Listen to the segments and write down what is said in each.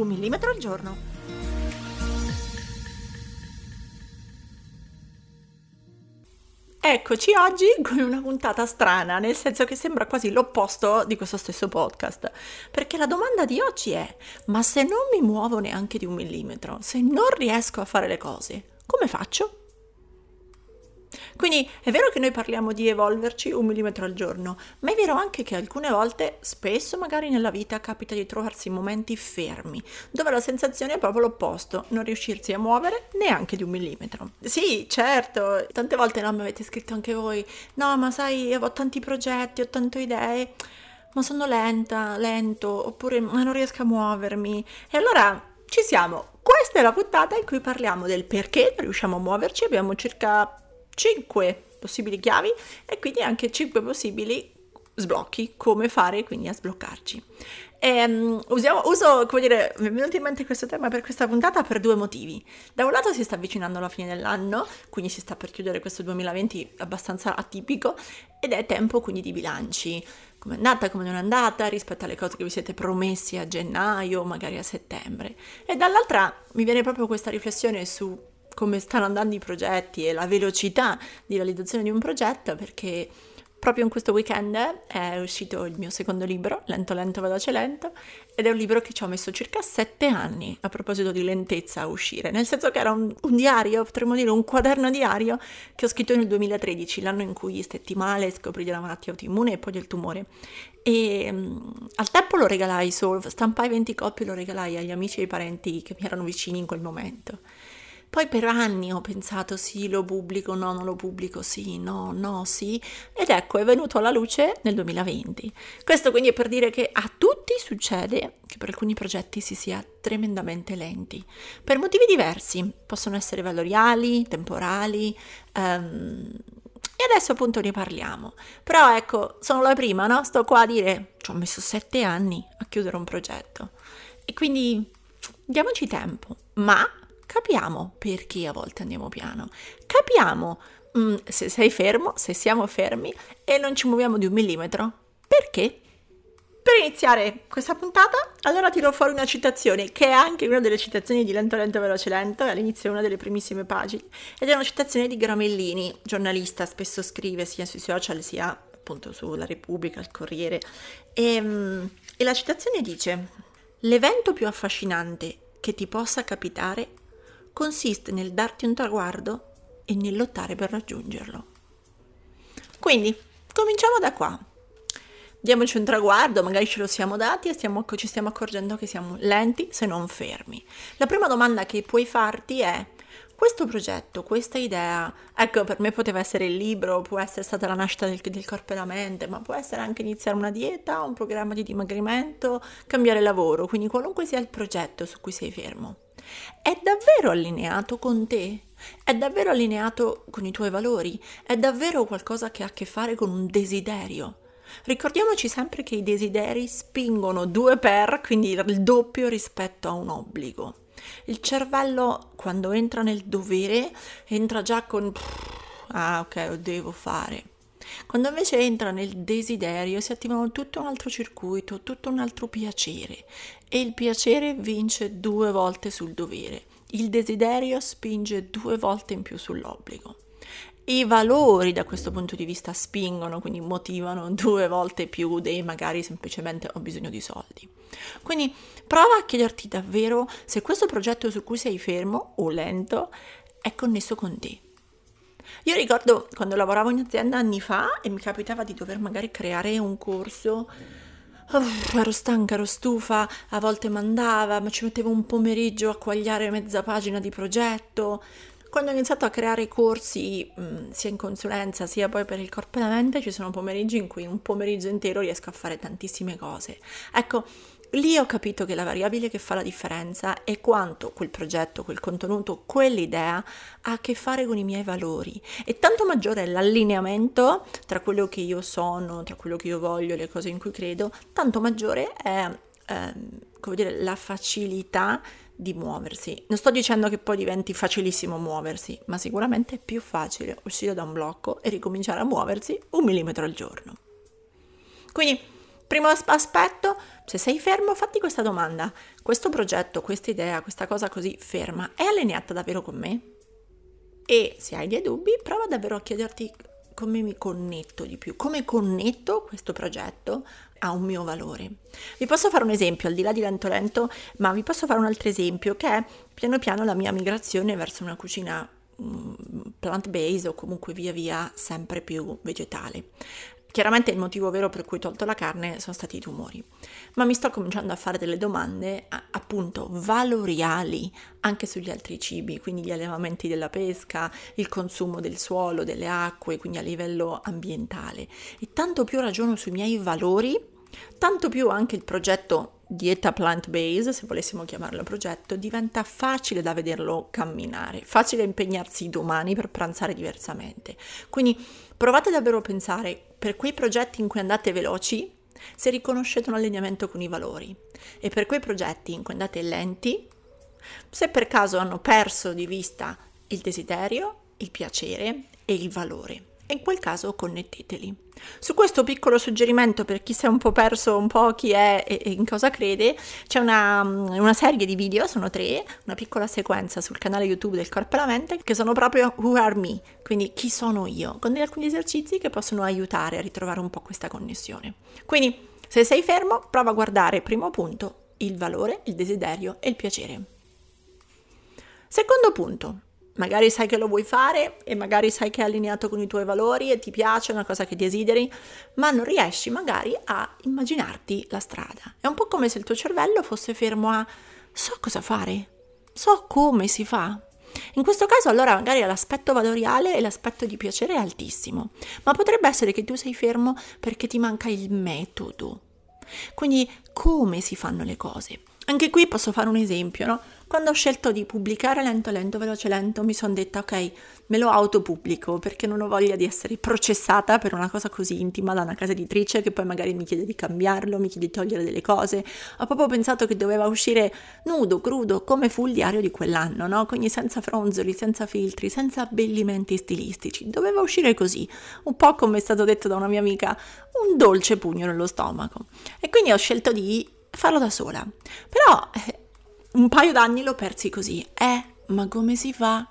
Un millimetro al giorno. Eccoci oggi con una puntata strana, nel senso che sembra quasi l'opposto di questo stesso podcast, perché la domanda di oggi è, ma se non mi muovo neanche di un millimetro, se non riesco a fare le cose, come faccio? Quindi è vero che noi parliamo di evolverci un millimetro al giorno, ma è vero anche che alcune volte, spesso magari nella vita, capita di trovarsi in momenti fermi, dove la sensazione è proprio l'opposto, non riuscirsi a muovere neanche di un millimetro. Sì, certo, tante volte no, mi avete scritto anche voi, no, ma sai, ho tanti progetti, ho tante idee, ma sono lenta, lento, oppure ma non riesco a muovermi. E allora ci siamo. Questa è la puntata in cui parliamo del perché non riusciamo a muoverci. Abbiamo circa 5 possibili chiavi e quindi anche 5 possibili sblocchi, come fare quindi a sbloccarci. E, um, usiamo, uso, come dire, mi è venuto in mente questo tema per questa puntata per due motivi. Da un lato si sta avvicinando la fine dell'anno, quindi si sta per chiudere questo 2020 abbastanza atipico ed è tempo quindi di bilanci. Come è andata, come non è andata, rispetto alle cose che vi siete promessi a gennaio, magari a settembre. E dall'altra mi viene proprio questa riflessione su come stanno andando i progetti e la velocità di realizzazione di un progetto perché proprio in questo weekend è uscito il mio secondo libro, Lento Lento Veloce Lento, ed è un libro che ci ho messo circa sette anni a proposito di lentezza a uscire, nel senso che era un, un diario, potremmo dire un quaderno diario che ho scritto nel 2013, l'anno in cui stetti male, scoprì della malattia autoimmune e poi del tumore. E um, al tempo lo regalai solo, stampai 20 copie e lo regalai agli amici e ai parenti che mi erano vicini in quel momento. Poi per anni ho pensato sì, lo pubblico, no, non lo pubblico, sì, no, no, sì. Ed ecco, è venuto alla luce nel 2020. Questo quindi è per dire che a tutti succede che per alcuni progetti si sia tremendamente lenti. Per motivi diversi, possono essere valoriali, temporali, um, e adesso appunto ne parliamo. Però ecco, sono la prima, no? Sto qua a dire, ci ho messo sette anni a chiudere un progetto. E quindi diamoci tempo, ma capiamo perché a volte andiamo piano, capiamo mm, se sei fermo, se siamo fermi e non ci muoviamo di un millimetro, perché? Per iniziare questa puntata, allora tiro fuori una citazione che è anche una delle citazioni di Lento Lento Veloce Lento, è all'inizio una delle primissime pagine, ed è una citazione di Gramellini, giornalista, spesso scrive sia sui social sia appunto sulla Repubblica, il Corriere, e, mm, e la citazione dice: L'evento più affascinante che ti possa capitare consiste nel darti un traguardo e nel lottare per raggiungerlo. Quindi, cominciamo da qua. Diamoci un traguardo, magari ce lo siamo dati e stiamo, ci stiamo accorgendo che siamo lenti se non fermi. La prima domanda che puoi farti è questo progetto, questa idea, ecco per me poteva essere il libro, può essere stata la nascita del, del, corpo e la mente, ma può essere anche iniziare una dieta, un programma di dimagrimento, cambiare lavoro, quindi qualunque sia il progetto su cui sei fermo. È davvero allineato con te? È davvero allineato con i tuoi valori? È davvero qualcosa che ha a che fare con un desiderio? Ricordiamoci sempre che i desideri spingono due per, quindi il doppio rispetto a un obbligo. Il cervello quando entra nel dovere entra già con ah ok, lo devo fare. Quando invece entra nel desiderio si attivano tutto un altro circuito, tutto un altro piacere e il piacere vince due volte sul dovere, il desiderio spinge due volte in più sull'obbligo. I valori da questo punto di vista spingono, quindi motivano due volte più dei magari semplicemente ho bisogno di soldi. Quindi prova a chiederti davvero se questo progetto su cui sei fermo o lento è connesso con te io ricordo quando lavoravo in azienda anni fa e mi capitava di dover magari creare un corso. Oh, ero stanca, ero stufa, a volte mandava, ma ci mettevo un pomeriggio a quagliare mezza pagina di progetto. Quando ho iniziato a creare corsi, mh, sia in consulenza sia poi per il corpo e la mente, ci sono pomeriggi in cui un pomeriggio intero riesco a fare tantissime cose. Ecco, lì ho capito che la variabile che fa la differenza è quanto quel progetto, quel contenuto, quell'idea ha a che fare con i miei valori. E tanto maggiore è l'allineamento tra quello che io sono, tra quello che io voglio, le cose in cui credo, tanto maggiore è eh, come dire, la facilità di muoversi. Non sto dicendo che poi diventi facilissimo muoversi, ma sicuramente è più facile uscire da un blocco e ricominciare a muoversi un millimetro al giorno. Quindi, primo aspetto, se sei fermo, fatti questa domanda. Questo progetto, questa idea, questa cosa così ferma, è allineata davvero con me? E se hai dei dubbi, prova davvero a chiederti come mi connetto di più, come connetto questo progetto a un mio valore. Vi posso fare un esempio, al di là di lento lento, ma vi posso fare un altro esempio che è piano piano la mia migrazione verso una cucina mm, plant-based o comunque via via sempre più vegetale. Chiaramente il motivo vero per cui ho tolto la carne sono stati i tumori, ma mi sto cominciando a fare delle domande appunto valoriali anche sugli altri cibi, quindi gli allevamenti della pesca, il consumo del suolo, delle acque, quindi a livello ambientale. E tanto più ragiono sui miei valori, tanto più anche il progetto dieta plant-based, se volessimo chiamarlo progetto, diventa facile da vederlo camminare, facile impegnarsi domani per pranzare diversamente. Quindi provate davvero a pensare per quei progetti in cui andate veloci, se riconoscete un allineamento con i valori e per quei progetti in cui andate lenti, se per caso hanno perso di vista il desiderio, il piacere e il valore e in quel caso connetteteli. Su questo piccolo suggerimento per chi si è un po' perso un po' chi è e, in cosa crede, c'è una, una, serie di video, sono tre, una piccola sequenza sul canale YouTube del Corpo e la Mente che sono proprio Who Are Me, quindi chi sono io, con alcuni esercizi che possono aiutare a ritrovare un po' questa connessione. Quindi se sei fermo, prova a guardare, primo punto, il valore, il desiderio e il piacere. Secondo punto, magari sai che lo vuoi fare e magari sai che è allineato con i tuoi valori e ti piace, è una cosa che desideri, ma non riesci magari a immaginarti la strada. È un po' come se il tuo cervello fosse fermo a so cosa fare, so come si fa. In questo caso allora magari l'aspetto valoriale e l'aspetto di piacere è altissimo, ma potrebbe essere che tu sei fermo perché ti manca il metodo. Quindi come si fanno le cose? Anche qui posso fare un esempio, no? Quando ho scelto di pubblicare lento, lento, veloce, lento, mi sono detta ok, me lo autopubblico perché non ho voglia di essere processata per una cosa così intima da una casa editrice che poi magari mi chiede di cambiarlo, mi chiede di togliere delle cose. Ho proprio pensato che doveva uscire nudo, crudo, come fu il diario di quell'anno, no? Quindi senza fronzoli, senza filtri, senza abbellimenti stilistici. Doveva uscire così, un po' come è stato detto da una mia amica, un dolce pugno nello stomaco. E quindi ho scelto di farlo da sola. Però eh, un paio d'anni l'ho persi così. Eh, ma come si fa?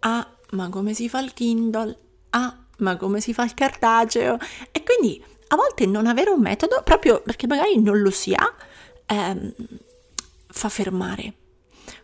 Ah, ma come si fa il Kindle? Ah, ma come si fa il cartaceo? E quindi a volte non avere un metodo, proprio perché magari non lo si ha, ehm, fa fermare,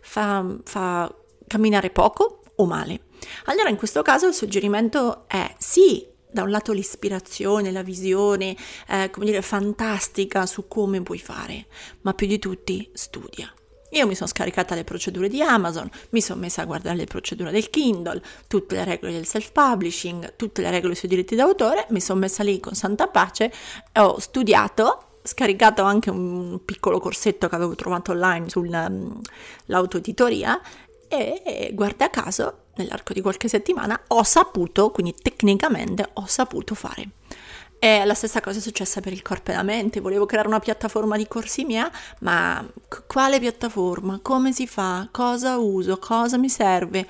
fa, fa camminare poco o male. Allora in questo caso il suggerimento è sì, da un lato l'ispirazione, la visione, eh, come dire, fantastica su come puoi fare, ma più di tutti studia. Io mi sono scaricata le procedure di Amazon, mi sono messa a guardare le procedure del Kindle, tutte le regole del self-publishing, tutte le regole sui diritti d'autore, mi sono messa lì con santa pace, ho studiato, scaricato anche un piccolo corsetto che avevo trovato online sull'autoeditoria mm, e guarda caso nell'arco di qualche settimana ho saputo, quindi tecnicamente ho saputo fare. E la stessa cosa è successa per il corpo e la mente, volevo creare una piattaforma di corsi mia, ma quale piattaforma? Come si fa? Cosa uso? Cosa mi serve?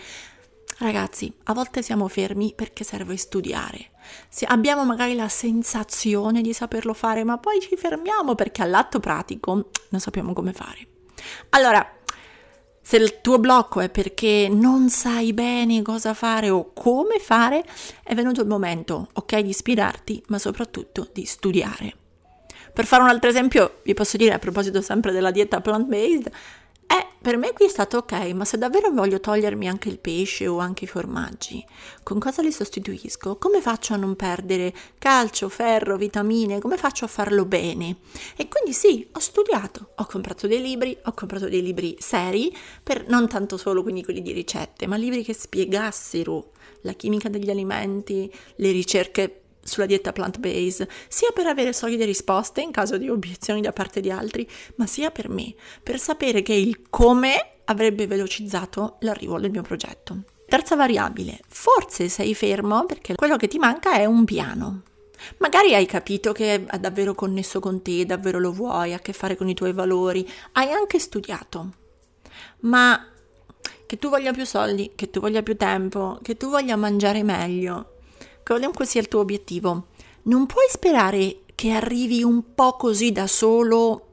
Ragazzi, a volte siamo fermi perché serve studiare. Se abbiamo magari la sensazione di saperlo fare, ma poi ci fermiamo perché all'atto pratico non sappiamo come fare. Allora, se il tuo blocco è perché non sai bene cosa fare o come fare, è venuto il momento, ok, di ispirarti, ma soprattutto di studiare. Per fare un altro esempio, vi posso dire a proposito sempre della dieta plant-based, per me qui è stato ok, ma se davvero voglio togliermi anche il pesce o anche i formaggi, con cosa li sostituisco? Come faccio a non perdere calcio, ferro, vitamine? Come faccio a farlo bene? E quindi sì, ho studiato, ho comprato dei libri, ho comprato dei libri seri, per non tanto solo quindi quelli di ricette, ma libri che spiegassero la chimica degli alimenti, le ricerche sulla dieta plant-based, sia per avere solide risposte in caso di obiezioni da parte di altri, ma sia per me, per sapere che il come avrebbe velocizzato l'arrivo del mio progetto. Terza variabile, forse sei fermo perché quello che ti manca è un piano. Magari hai capito che è davvero connesso con te, davvero lo vuoi, ha a che fare con i tuoi valori, hai anche studiato, ma che tu voglia più soldi, che tu voglia più tempo, che tu voglia mangiare meglio, qualunque sia il tuo obiettivo, non puoi sperare che arrivi un po' così da solo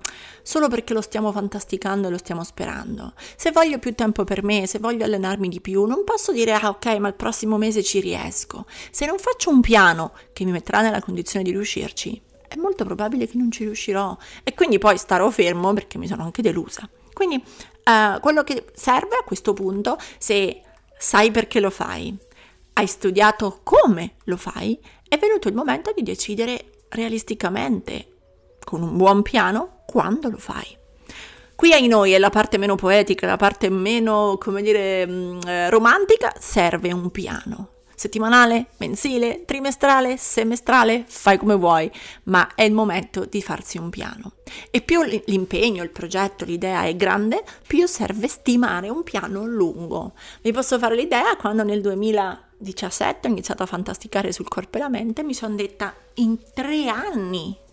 solo perché lo stiamo fantasticando e lo stiamo sperando. Se voglio più tempo per me, se voglio allenarmi di più, non posso dire ah ok, ma il prossimo mese ci riesco. Se non faccio un piano che mi metterà nella condizione di riuscirci, è molto probabile che non ci riuscirò e quindi poi starò fermo perché mi sono anche delusa. Quindi uh, quello che serve a questo punto, se sai perché lo fai, hai studiato come lo fai, è venuto il momento di decidere realisticamente, con un buon piano, quando lo fai. Qui ai noi è la parte meno poetica, la parte meno, come dire, mm, eh, romantica, serve un piano. Settimanale, mensile, trimestrale, semestrale, fai come vuoi, ma è il momento di farsi un piano. E più l'impegno, il progetto, l'idea è grande, più serve stimare un piano lungo. Vi posso fare l'idea quando nel 2017 ho iniziato a fantasticare sul corpo e la mente, mi sono detta in tre anni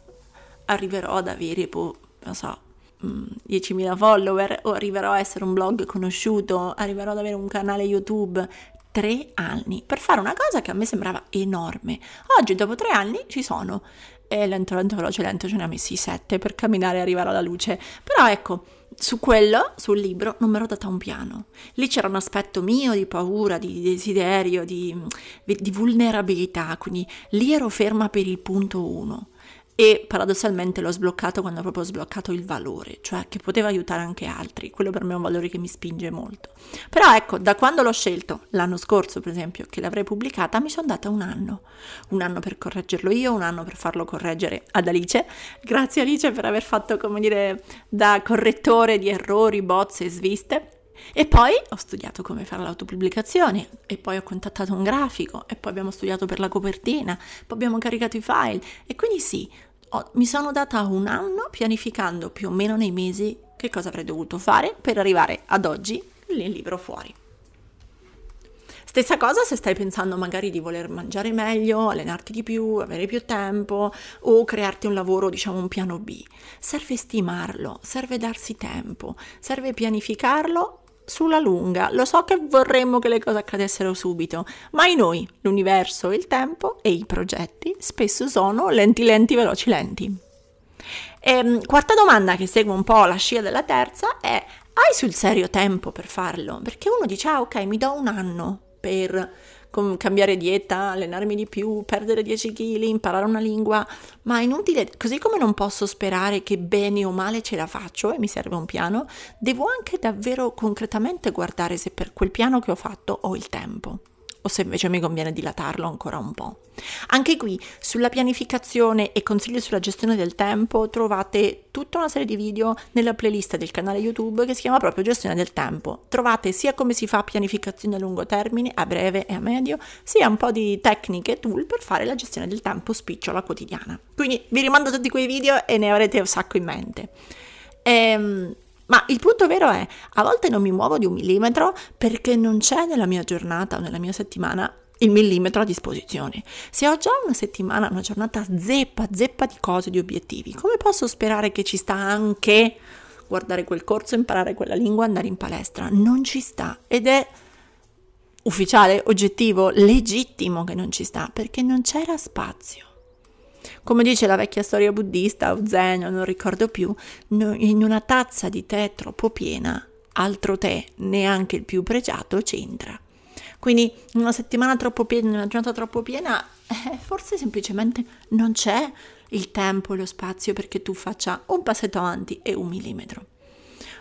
arriverò ad avere, boh, non so, 10.000 mm, follower o arriverò a essere un blog conosciuto, arriverò ad avere un canale YouTube. Tre anni per fare una cosa che a me sembrava enorme. Oggi, dopo tre anni, ci sono. E lento, lento, veloce, lento, ce ne ha messi sette per camminare e arrivare alla luce. Però ecco, su quello, sul libro, non mi ero data un piano. Lì c'era un aspetto mio di paura, di desiderio, di, di vulnerabilità, quindi lì ero ferma per il punto uno e paradossalmente l'ho sbloccato quando ho proprio sbloccato il valore, cioè che poteva aiutare anche altri. Quello per me è un valore che mi spinge molto. Però ecco, da quando l'ho scelto, l'anno scorso per esempio, che l'avrei pubblicata, mi sono data un anno. Un anno per correggerlo io, un anno per farlo correggere ad Alice. Grazie Alice per aver fatto, come dire, da correttore di errori, bozze e sviste. E poi ho studiato come fare l'autopubblicazione e poi ho contattato un grafico e poi abbiamo studiato per la copertina, poi abbiamo caricato i file e quindi sì, ho, mi sono data un anno pianificando più o meno nei mesi che cosa avrei dovuto fare per arrivare ad oggi il libro fuori. Stessa cosa se stai pensando magari di voler mangiare meglio, allenarti di più, avere più tempo o crearti un lavoro, diciamo un piano B. Serve stimarlo, serve darsi tempo, serve pianificarlo sulla lunga. Lo so che vorremmo che le cose accadessero subito, ma in noi l'universo, il tempo e i progetti spesso sono lenti lenti, veloci lenti. E, ehm, quarta domanda che segue un po' la scia della terza è hai sul serio tempo per farlo? Perché uno dice ah ok mi do un anno per cambiare dieta, allenarmi di più, perdere 10 kg, imparare una lingua, ma è inutile, così come non posso sperare che bene o male ce la faccio e mi serve un piano, devo anche davvero concretamente guardare se per quel piano che ho fatto ho il tempo o se invece mi conviene dilatarlo ancora un po'. Anche qui sulla pianificazione e consigli sulla gestione del tempo trovate tutta una serie di video nella playlist del canale YouTube che si chiama proprio gestione del tempo. Trovate sia come si fa pianificazione a lungo termine, a breve e a medio, sia un po' di tecniche e tool per fare la gestione del tempo spicciola quotidiana. Quindi vi rimando tutti quei video e ne avrete un sacco in mente. Ehm, ma il punto vero è, a volte non mi muovo di un millimetro perché non c'è nella mia giornata o nella mia settimana il millimetro a disposizione. Se ho già una settimana, una giornata zeppa, zeppa di cose, di obiettivi, come posso sperare che ci sta anche guardare quel corso, imparare quella lingua, andare in palestra? Non ci sta ed è ufficiale, oggettivo, legittimo che non ci sta perché non c'era spazio. Come dice la vecchia storia buddista o zen, non ricordo più, in una tazza di tè troppo piena, altro tè, neanche il più pregiato, c'entra. Quindi una settimana troppo piena, una giornata troppo piena, eh, forse semplicemente non c'è il tempo e lo spazio perché tu faccia un passetto avanti e un millimetro.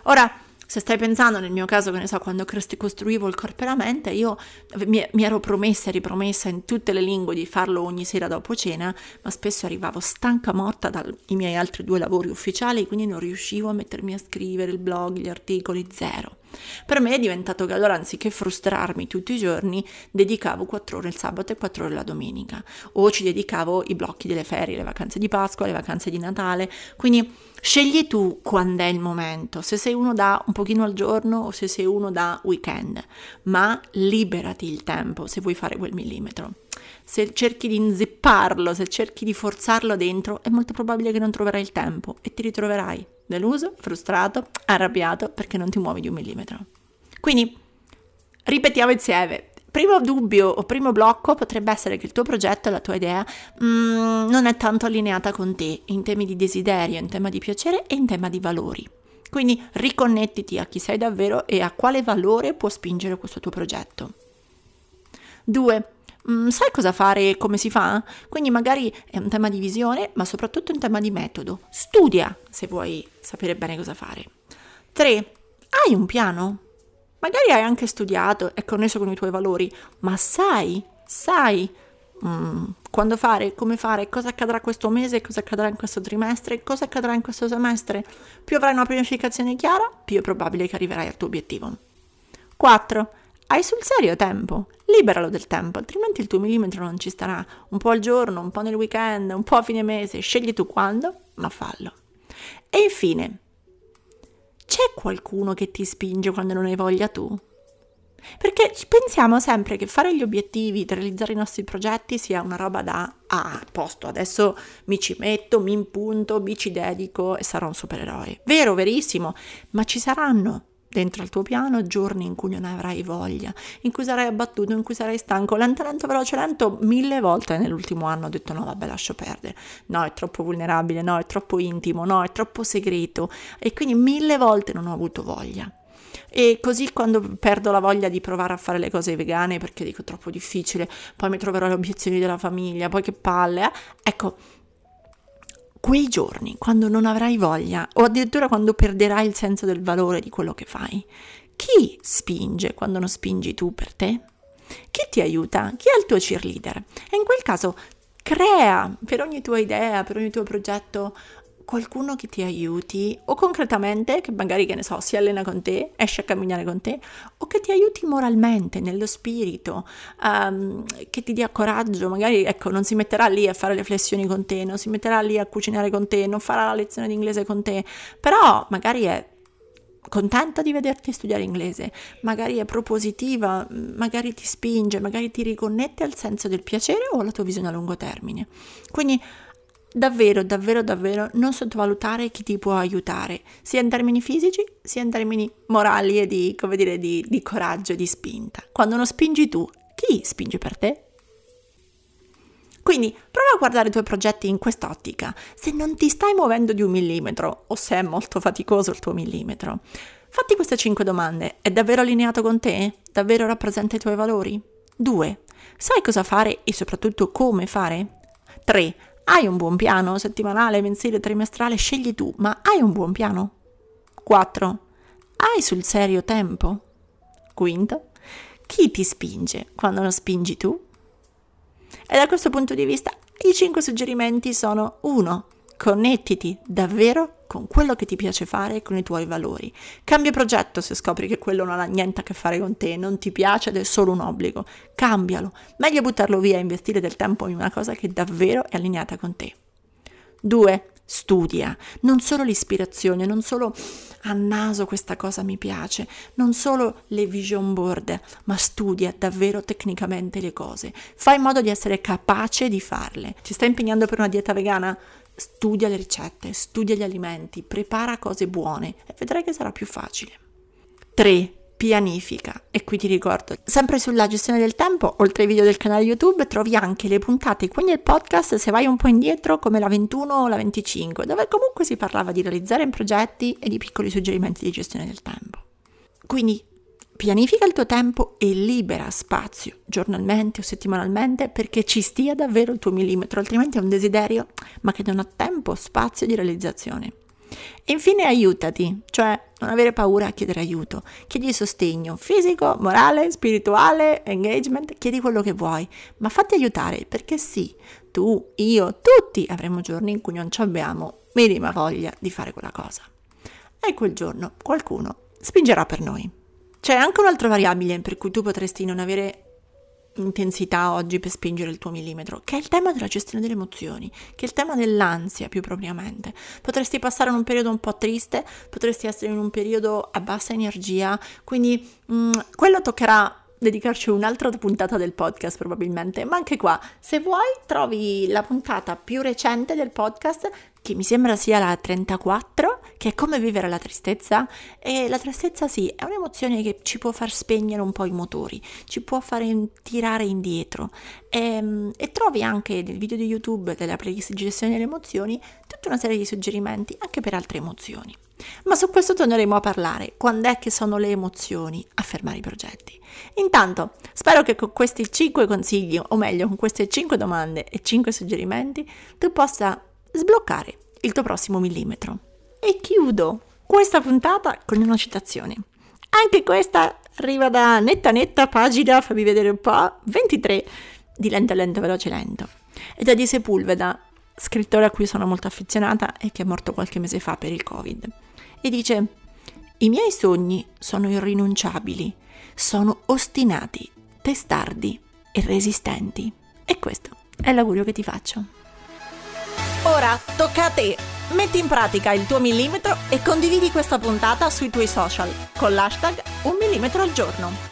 Ora, se stai pensando, nel mio caso, che ne so, quando costruivo il corpo e la mente, io mi, mi ero promessa e ripromessa in tutte le lingue di farlo ogni sera dopo cena, ma spesso arrivavo stanca morta dai miei altri due lavori ufficiali, quindi non riuscivo a mettermi a scrivere il blog, gli articoli, zero. Per me è diventato che allora anziché frustrarmi tutti i giorni, dedicavo 4 ore il sabato e 4 ore la domenica, o ci dedicavo i blocchi delle ferie, le vacanze di Pasqua, le vacanze di Natale, quindi scegli tu quando è il momento, se sei uno da un pochino al giorno o se sei uno da weekend, ma liberati il tempo se vuoi fare quel millimetro se cerchi di inzipparlo, se cerchi di forzarlo dentro, è molto probabile che non troverai il tempo e ti ritroverai deluso, frustrato, arrabbiato perché non ti muovi di un millimetro. Quindi, ripetiamo insieme. Primo dubbio o primo blocco potrebbe essere che il tuo progetto, la tua idea mm, non è tanto allineata con te in temi di desiderio, in tema di piacere e in tema di valori. Quindi riconnettiti a chi sei davvero e a quale valore può spingere questo tuo progetto. 2. Mm, sai cosa fare e come si fa? Quindi magari è un tema di visione, ma soprattutto è un tema di metodo. Studia se vuoi sapere bene cosa fare. 3. Hai un piano? Magari hai anche studiato, è connesso con i tuoi valori, ma sai, sai mh, quando fare, come fare, cosa accadrà questo mese, cosa accadrà in questo trimestre, cosa accadrà in questo semestre. Più avrai una pianificazione chiara, più è probabile che arriverai al tuo obiettivo. 4 hai sul serio tempo, liberalo del tempo, altrimenti il tuo millimetro non ci starà. Un po' al giorno, un po' nel weekend, un po' a fine mese, scegli tu quando, ma fallo. E infine, c'è qualcuno che ti spinge quando non hai voglia tu? Perché pensiamo sempre che fare gli obiettivi, realizzare i nostri progetti sia una roba da ah, posto, adesso mi ci metto, mi impunto, mi ci dedico e sarò un supereroe. Vero, verissimo, ma ci saranno dentro al tuo piano giorni in cui non avrai voglia, in cui sarai abbattuto, in cui sarai stanco, lento, lento, veloce, lento, mille volte nell'ultimo anno ho detto no, vabbè, lascio perdere, no, è troppo vulnerabile, no, è troppo intimo, no, è troppo segreto e quindi mille volte non ho avuto voglia. E così quando perdo la voglia di provare a fare le cose vegane perché dico troppo difficile, poi mi troverò le obiezioni della famiglia, poi che palle, eh? ecco, quei giorni, quando non avrai voglia o addirittura quando perderai il senso del valore di quello che fai, chi spinge quando non spingi tu per te? Chi ti aiuta? Chi è il tuo cheerleader? E in quel caso crea per ogni tua idea, per ogni tuo progetto qualcuno che ti aiuti o concretamente che magari che ne so si allena con te esce a camminare con te o che ti aiuti moralmente nello spirito um, che ti dia coraggio magari ecco non si metterà lì a fare le flessioni con te non si metterà lì a cucinare con te non farà la lezione di inglese con te però magari è contenta di vederti studiare inglese, magari è propositiva, magari ti spinge, magari ti riconnette al senso del piacere o alla tua visione a lungo termine. Quindi davvero, davvero, davvero non sottovalutare chi ti può aiutare, sia in termini fisici, sia in termini morali e di, come dire, di, di coraggio di spinta. Quando non spingi tu, chi spinge per te? Quindi prova a guardare i tuoi progetti in quest'ottica. Se non ti stai muovendo di un millimetro o se è molto faticoso il tuo millimetro, fatti queste 5 domande. È davvero allineato con te? Davvero rappresenta i tuoi valori? 2. Sai cosa fare e soprattutto come fare? 3. Hai un buon piano settimanale, mensile, trimestrale? Scegli tu, ma hai un buon piano? 4. Hai sul serio tempo? Quinto. Chi ti spinge quando non spingi tu? E da questo punto di vista i 5 suggerimenti sono 1. Connettiti davvero con quello che ti piace fare e con i tuoi valori. Cambia progetto se scopri che quello non ha niente a che fare con te, non ti piace ed è solo un obbligo. Cambialo. Meglio buttarlo via e investire del tempo in una cosa che davvero è allineata con te. 2. Studia, non solo l'ispirazione, non solo a naso questa cosa mi piace, non solo le vision board, ma studia davvero tecnicamente le cose. Fai in modo di essere capace di farle. Ti stai impegnando per una dieta vegana? Studia le ricette, studia gli alimenti, prepara cose buone e vedrai che sarà più facile. 3. Pianifica. E qui ti ricordo, sempre sulla gestione del tempo, oltre ai video del canale YouTube, trovi anche le puntate qui nel podcast se vai un po' indietro come la 21 o la 25, dove comunque si parlava di realizzare progetti e di piccoli suggerimenti di gestione del tempo. Quindi Pianifica il tuo tempo e libera spazio giornalmente o settimanalmente perché ci stia davvero il tuo millimetro, altrimenti è un desiderio ma che non ha tempo, spazio di realizzazione. E infine aiutati, cioè non avere paura a chiedere aiuto. Chiedi sostegno fisico, morale, spirituale, engagement, chiedi quello che vuoi, ma fatti aiutare perché sì, tu, io, tutti avremo giorni in cui non abbiamo minima voglia di fare quella cosa. E quel giorno qualcuno spingerà per noi. C'è anche un'altra variabile per cui tu potresti non avere intensità oggi per spingere il tuo millimetro, che è il tema della gestione delle emozioni, che è il tema dell'ansia più propriamente. Potresti passare in un periodo un po' triste, potresti essere in un periodo a bassa energia, quindi mh, mm, quello toccherà dedicarci un'altra puntata del podcast probabilmente, ma anche qua, se vuoi, trovi la puntata più recente del podcast che mi sembra sia la 34, che è come vivere la tristezza. E la tristezza sì, è un'emozione che ci può far spegnere un po' i motori, ci può fare tirare indietro. E, ehm, e trovi anche nel video di YouTube della playlist gestione delle emozioni tutta una serie di suggerimenti anche per altre emozioni. Ma su questo torneremo a parlare. Quando è che sono le emozioni a fermare i progetti? Intanto, spero che con questi 5 consigli, o meglio, con queste 5 domande e 5 suggerimenti, tu possa sbloccare il tuo prossimo millimetro. E chiudo questa puntata con una citazione. Anche questa arriva da netta netta pagina, fammi vedere un po', 23 di Lento Lento Veloce Lento. Ed è di Sepulveda, scrittore a cui sono molto affezionata e che è morto qualche mese fa per il Covid. E dice, i miei sogni sono irrinunciabili, sono ostinati, testardi e resistenti. E questo è l'augurio che ti faccio. Ora tocca a te. Metti in pratica il tuo millimetro e condividi questa puntata sui tuoi social con l'hashtag un millimetro al giorno.